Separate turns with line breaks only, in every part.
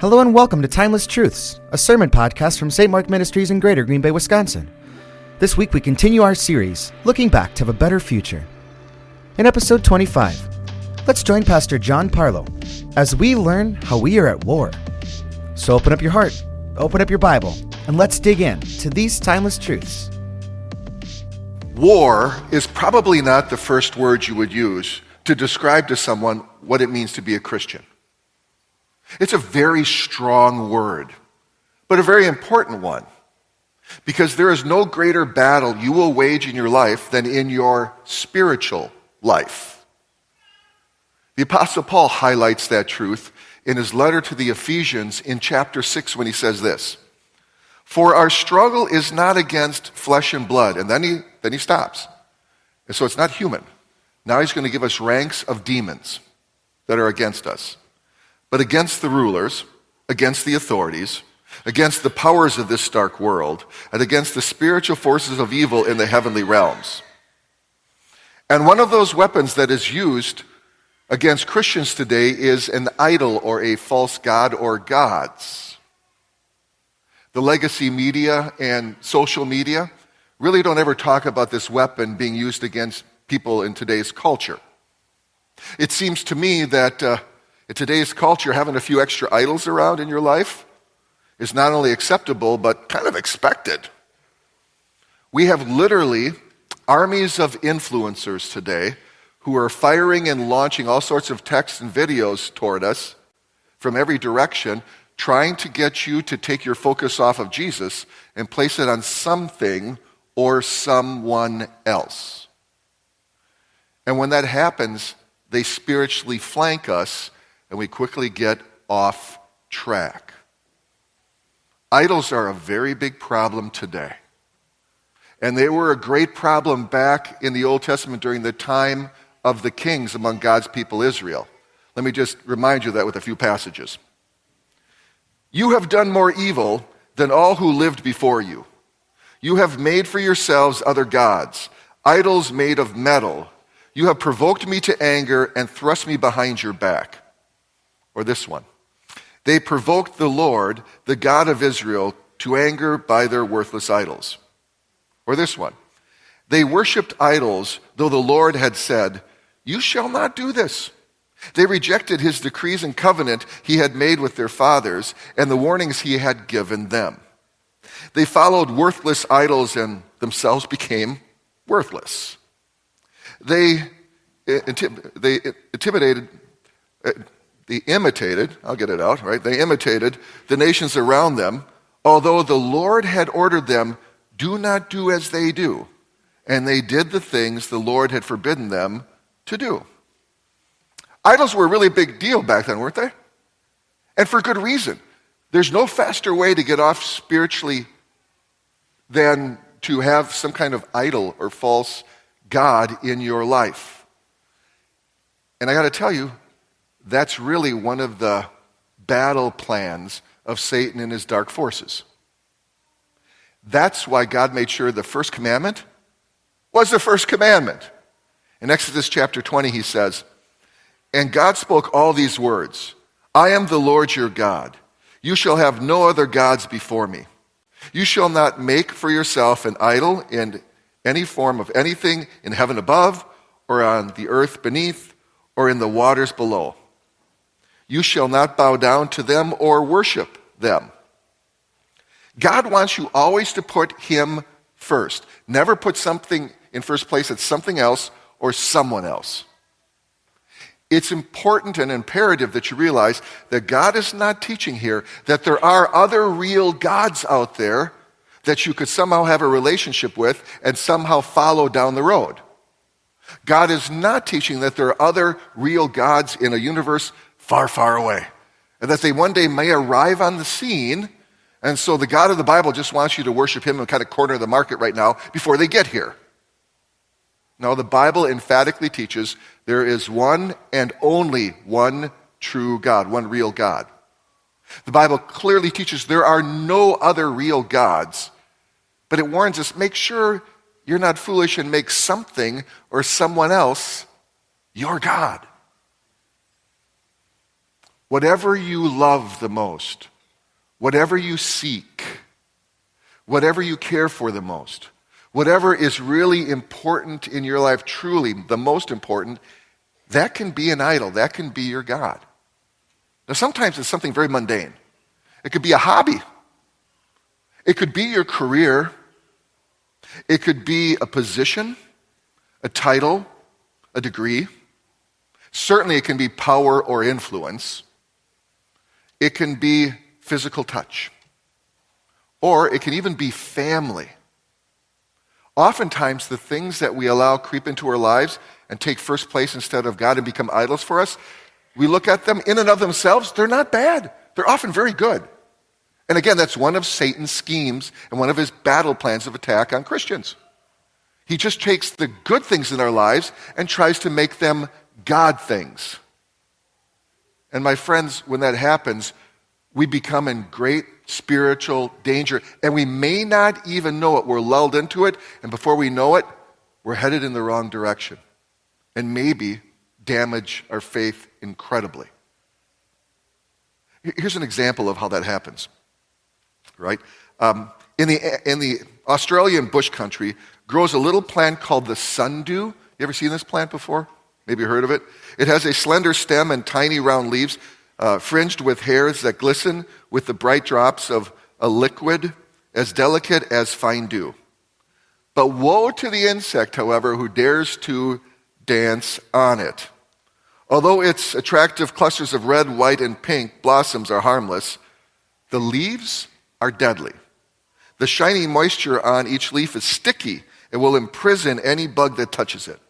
Hello and welcome to Timeless Truths, a sermon podcast from St. Mark Ministries in Greater Green Bay, Wisconsin. This week we continue our series, Looking Back to a Better Future. In episode 25, let's join Pastor John Parlow as we learn how we are at war. So open up your heart, open up your Bible, and let's dig in to these timeless truths.
War is probably not the first word you would use to describe to someone what it means to be a Christian. It's a very strong word, but a very important one. Because there is no greater battle you will wage in your life than in your spiritual life. The Apostle Paul highlights that truth in his letter to the Ephesians in chapter 6 when he says this For our struggle is not against flesh and blood. And then he, then he stops. And so it's not human. Now he's going to give us ranks of demons that are against us but against the rulers, against the authorities, against the powers of this dark world, and against the spiritual forces of evil in the heavenly realms. And one of those weapons that is used against Christians today is an idol or a false god or gods. The legacy media and social media really don't ever talk about this weapon being used against people in today's culture. It seems to me that uh, in today's culture, having a few extra idols around in your life is not only acceptable, but kind of expected. We have literally armies of influencers today who are firing and launching all sorts of texts and videos toward us from every direction, trying to get you to take your focus off of Jesus and place it on something or someone else. And when that happens, they spiritually flank us and we quickly get off track. Idols are a very big problem today. And they were a great problem back in the Old Testament during the time of the kings among God's people Israel. Let me just remind you that with a few passages. You have done more evil than all who lived before you. You have made for yourselves other gods, idols made of metal. You have provoked me to anger and thrust me behind your back. Or this one. They provoked the Lord, the God of Israel, to anger by their worthless idols. Or this one. They worshiped idols, though the Lord had said, You shall not do this. They rejected his decrees and covenant he had made with their fathers and the warnings he had given them. They followed worthless idols and themselves became worthless. They, eh, they eh, intimidated, eh, they imitated, I'll get it out, right? They imitated the nations around them, although the Lord had ordered them, do not do as they do. And they did the things the Lord had forbidden them to do. Idols were a really big deal back then, weren't they? And for good reason. There's no faster way to get off spiritually than to have some kind of idol or false God in your life. And I got to tell you, that's really one of the battle plans of Satan and his dark forces. That's why God made sure the first commandment was the first commandment. In Exodus chapter 20, he says, And God spoke all these words I am the Lord your God. You shall have no other gods before me. You shall not make for yourself an idol in any form of anything in heaven above, or on the earth beneath, or in the waters below. You shall not bow down to them or worship them. God wants you always to put Him first. Never put something in first place that's something else or someone else. It's important and imperative that you realize that God is not teaching here that there are other real gods out there that you could somehow have a relationship with and somehow follow down the road. God is not teaching that there are other real gods in a universe far, far away. And that they one day may arrive on the scene. And so the God of the Bible just wants you to worship him and kind of corner the market right now before they get here. No, the Bible emphatically teaches there is one and only one true God, one real God. The Bible clearly teaches there are no other real gods, but it warns us make sure you're not foolish and make something or someone else your God. Whatever you love the most, whatever you seek, whatever you care for the most, whatever is really important in your life, truly the most important, that can be an idol. That can be your God. Now, sometimes it's something very mundane. It could be a hobby, it could be your career, it could be a position, a title, a degree. Certainly, it can be power or influence. It can be physical touch. Or it can even be family. Oftentimes, the things that we allow creep into our lives and take first place instead of God and become idols for us, we look at them in and of themselves, they're not bad. They're often very good. And again, that's one of Satan's schemes and one of his battle plans of attack on Christians. He just takes the good things in our lives and tries to make them God things. And my friends, when that happens, we become in great spiritual danger. And we may not even know it. We're lulled into it. And before we know it, we're headed in the wrong direction. And maybe damage our faith incredibly. Here's an example of how that happens, right? Um, in, the, in the Australian bush country grows a little plant called the sundew. You ever seen this plant before? Maybe you heard of it? It has a slender stem and tiny round leaves uh, fringed with hairs that glisten with the bright drops of a liquid as delicate as fine dew. But woe to the insect, however, who dares to dance on it. Although its attractive clusters of red, white, and pink blossoms are harmless, the leaves are deadly. The shiny moisture on each leaf is sticky and will imprison any bug that touches it.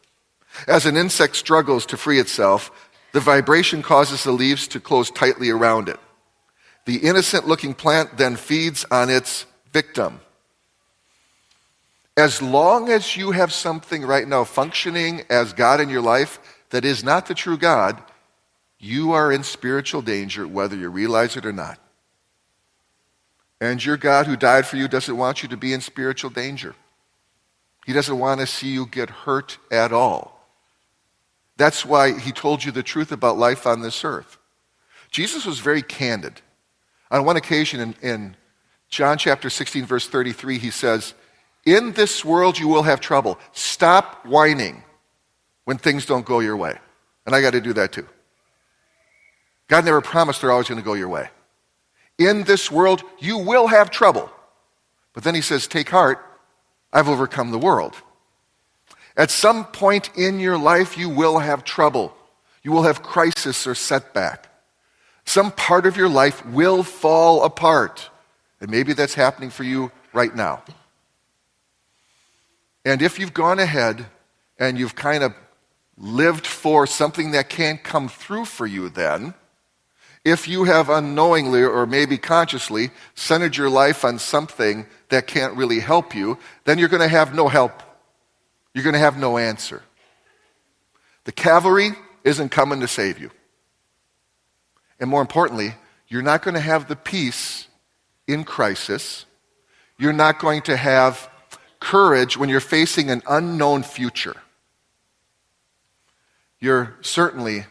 As an insect struggles to free itself, the vibration causes the leaves to close tightly around it. The innocent looking plant then feeds on its victim. As long as you have something right now functioning as God in your life that is not the true God, you are in spiritual danger whether you realize it or not. And your God who died for you doesn't want you to be in spiritual danger. He doesn't want to see you get hurt at all. That's why he told you the truth about life on this earth. Jesus was very candid. On one occasion in, in John chapter 16, verse 33, he says, In this world you will have trouble. Stop whining when things don't go your way. And I got to do that too. God never promised they're always going to go your way. In this world, you will have trouble. But then he says, Take heart, I've overcome the world. At some point in your life, you will have trouble. You will have crisis or setback. Some part of your life will fall apart. And maybe that's happening for you right now. And if you've gone ahead and you've kind of lived for something that can't come through for you, then, if you have unknowingly or maybe consciously centered your life on something that can't really help you, then you're going to have no help you're going to have no answer. The cavalry isn't coming to save you. And more importantly, you're not going to have the peace in crisis. You're not going to have courage when you're facing an unknown future. You're certainly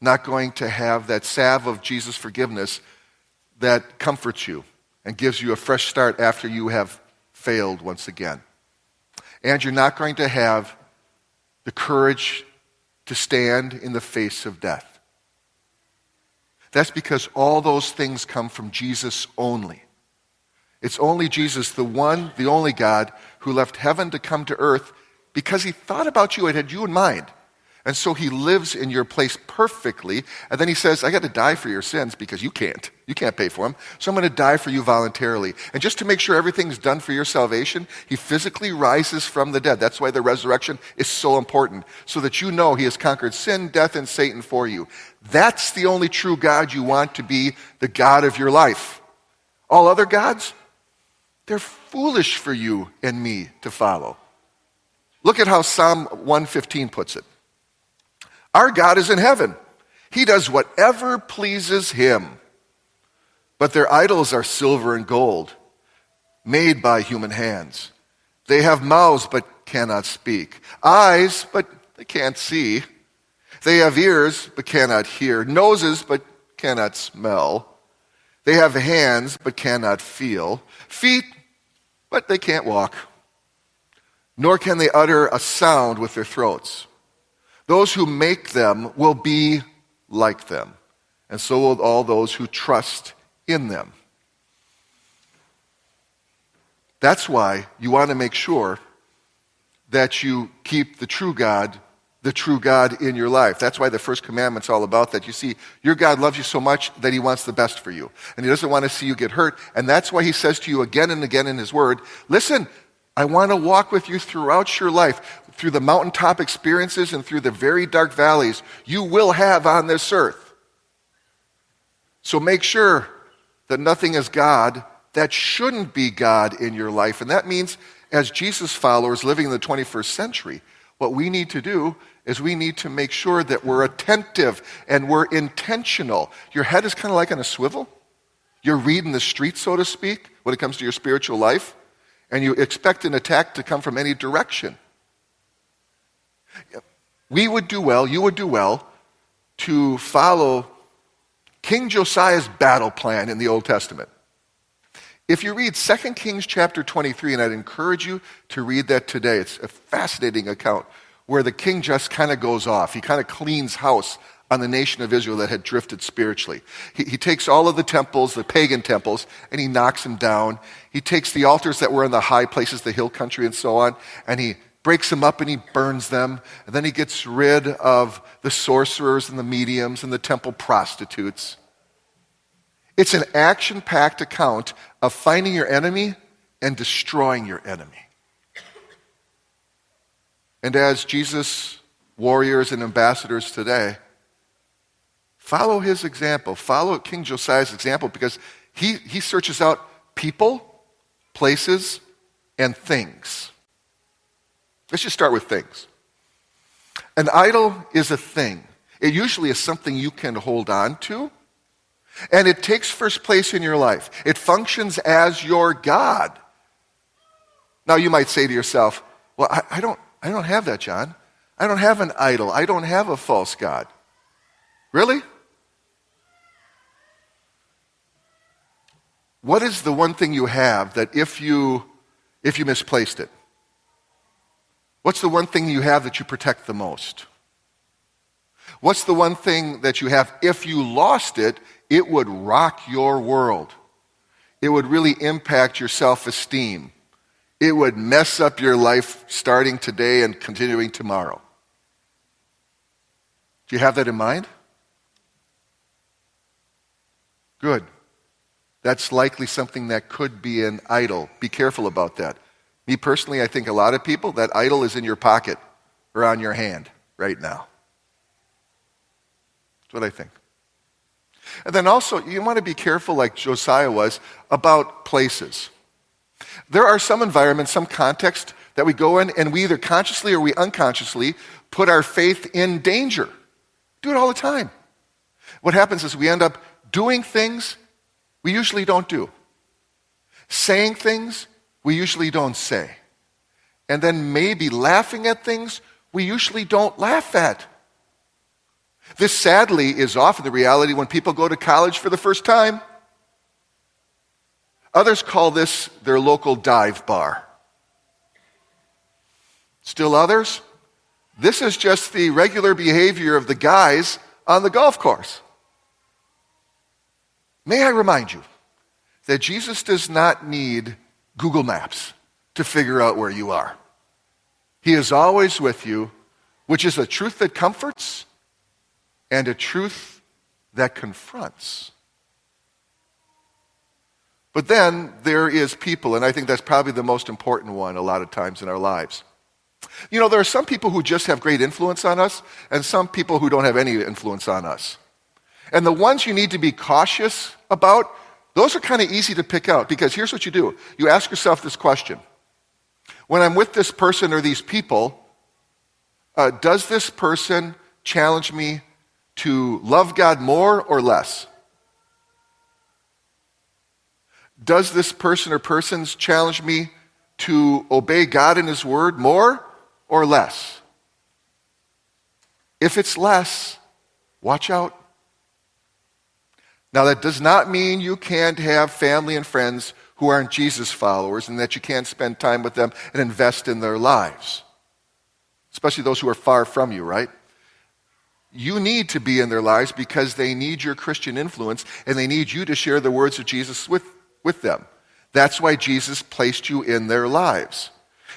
not going to have that salve of Jesus' forgiveness that comforts you and gives you a fresh start after you have failed once again. And you're not going to have the courage to stand in the face of death. That's because all those things come from Jesus only. It's only Jesus, the one, the only God, who left heaven to come to earth because he thought about you and had you in mind. And so he lives in your place perfectly. And then he says, I got to die for your sins because you can't. You can't pay for them. So I'm going to die for you voluntarily. And just to make sure everything's done for your salvation, he physically rises from the dead. That's why the resurrection is so important. So that you know he has conquered sin, death, and Satan for you. That's the only true God you want to be the God of your life. All other gods, they're foolish for you and me to follow. Look at how Psalm 115 puts it. Our God is in heaven. He does whatever pleases him. But their idols are silver and gold, made by human hands. They have mouths but cannot speak, eyes but they can't see. They have ears but cannot hear, noses but cannot smell. They have hands, but cannot feel. Feet, but they can't walk. Nor can they utter a sound with their throats. Those who make them will be like them, and so will all those who trust in them. That's why you want to make sure that you keep the true God, the true God in your life. That's why the first commandment's all about that. You see, your God loves you so much that he wants the best for you. And he doesn't want to see you get hurt. And that's why he says to you again and again in his word, listen, I want to walk with you throughout your life, through the mountaintop experiences and through the very dark valleys you will have on this earth. So make sure that nothing is God that shouldn't be God in your life. And that means, as Jesus followers living in the 21st century, what we need to do is we need to make sure that we're attentive and we're intentional. Your head is kind of like on a swivel. You're reading the street, so to speak, when it comes to your spiritual life, and you expect an attack to come from any direction. We would do well, you would do well, to follow King Josiah's battle plan in the Old Testament. If you read 2 Kings chapter 23, and I'd encourage you to read that today, it's a fascinating account where the king just kind of goes off. He kind of cleans house on the nation of Israel that had drifted spiritually. He, he, takes all of the temples, the pagan temples, and he knocks them down. He takes the altars that were in the high places, the hill country and so on, and he breaks them up and he burns them. And then he gets rid of the sorcerers and the mediums and the temple prostitutes. It's an action packed account of finding your enemy and destroying your enemy. And as Jesus' warriors and ambassadors today, follow his example. Follow King Josiah's example because he, he searches out people, places, and things. Let's just start with things. An idol is a thing. It usually is something you can hold on to and it takes first place in your life. It functions as your God. Now, you might say to yourself, Well, I, I, don't, I don't have that, John. I don't have an idol. I don't have a false God. Really? What is the one thing you have that if you, if you misplaced it? What's the one thing you have that you protect the most? What's the one thing that you have if you lost it, it would rock your world. It would really impact your self esteem. It would mess up your life starting today and continuing tomorrow. Do you have that in mind? Good. That's likely something that could be an idol. Be careful about that. Me personally, I think a lot of people, that idol is in your pocket or on your hand right now. That's what I think. And then also, you want to be careful, like Josiah was, about places. There are some environments, some context that we go in, and we either consciously or we unconsciously put our faith in danger. Do it all the time. What happens is we end up doing things we usually don't do, saying things we usually don't say, and then maybe laughing at things we usually don't laugh at. This sadly is often the reality when people go to college for the first time. Others call this their local dive bar. Still others, this is just the regular behavior of the guys on the golf course. May I remind you that Jesus does not need Google Maps to figure out where you are. He is always with you, which is a truth that comforts and a truth that confronts. But then there is people, and I think that's probably the most important one a lot of times in our lives. You know, there are some people who just have great influence on us, and some people who don't have any influence on us. And the ones you need to be cautious about, those are kind of easy to pick out because here's what you do you ask yourself this question When I'm with this person or these people, uh, does this person challenge me to love God more or less? Does this person or persons challenge me to obey God and His Word more or less? If it's less, watch out. Now, that does not mean you can't have family and friends who aren't Jesus followers and that you can't spend time with them and invest in their lives, especially those who are far from you, right? You need to be in their lives because they need your Christian influence and they need you to share the words of Jesus with, with them. That's why Jesus placed you in their lives.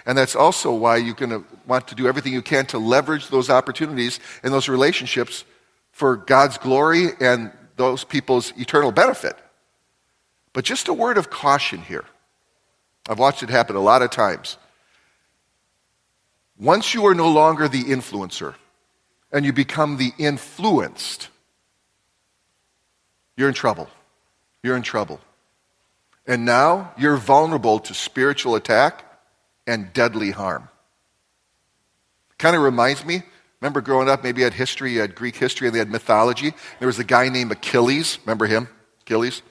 And that's also why you're going to want to do everything you can to leverage those opportunities and those relationships for God's glory and those people's eternal benefit. But just a word of caution here. I've watched it happen a lot of times. Once you are no longer the influencer and you become the influenced, you're in trouble. You're in trouble. And now you're vulnerable to spiritual attack and deadly harm. Kind of reminds me, remember growing up, maybe you had history, you had Greek history, and they had mythology. There was a guy named Achilles. Remember him? Achilles?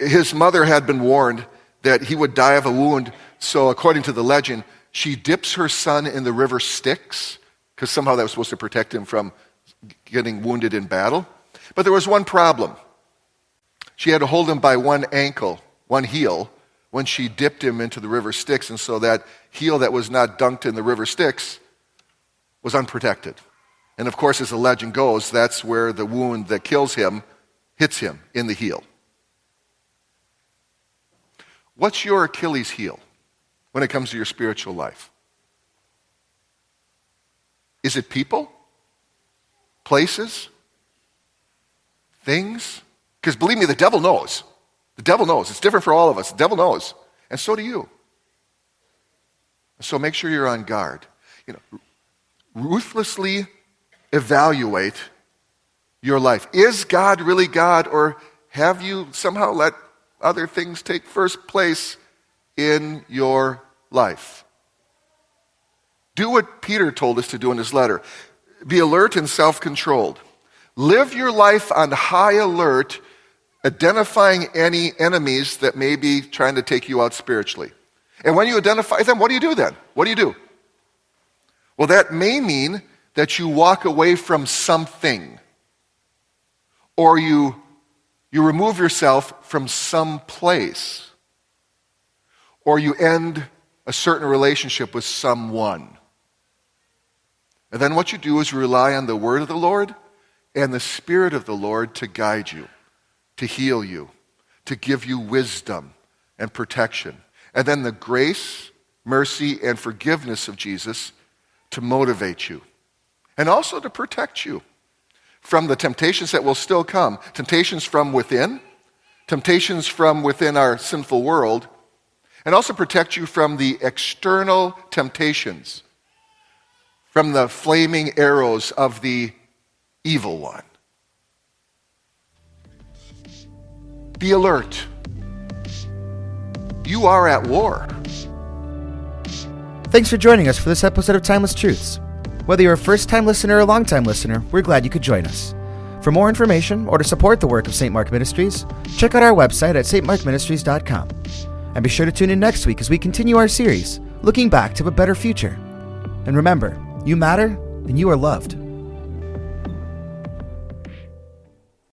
His mother had been warned that he would die of a wound, so according to the legend, she dips her son in the river Styx, because somehow that was supposed to protect him from getting wounded in battle. But there was one problem. She had to hold him by one ankle, one heel, when she dipped him into the river Styx, and so that heel that was not dunked in the river Styx was unprotected. And of course, as the legend goes, that's where the wound that kills him hits him in the heel. What's your Achilles heel when it comes to your spiritual life? Is it people? Places? Things? Because believe me, the devil knows. The devil knows. It's different for all of us. The devil knows. And so do you. So make sure you're on guard. You know, ruthlessly evaluate your life. Is God really God, or have you somehow let other things take first place in your life? Do what Peter told us to do in his letter be alert and self controlled. Live your life on high alert identifying any enemies that may be trying to take you out spiritually. And when you identify them, what do you do then? What do you do? Well, that may mean that you walk away from something or you, you remove yourself from some place or you end a certain relationship with someone. And then what you do is rely on the word of the Lord and the Spirit of the Lord to guide you to heal you, to give you wisdom and protection. And then the grace, mercy, and forgiveness of Jesus to motivate you and also to protect you from the temptations that will still come temptations from within, temptations from within our sinful world, and also protect you from the external temptations, from the flaming arrows of the evil one. Be alert. You are at war.
Thanks for joining us for this episode of Timeless Truths. Whether you're a first time listener or a long time listener, we're glad you could join us. For more information or to support the work of St. Mark Ministries, check out our website at stmarkministries.com. And be sure to tune in next week as we continue our series, looking back to a better future. And remember, you matter and you are loved.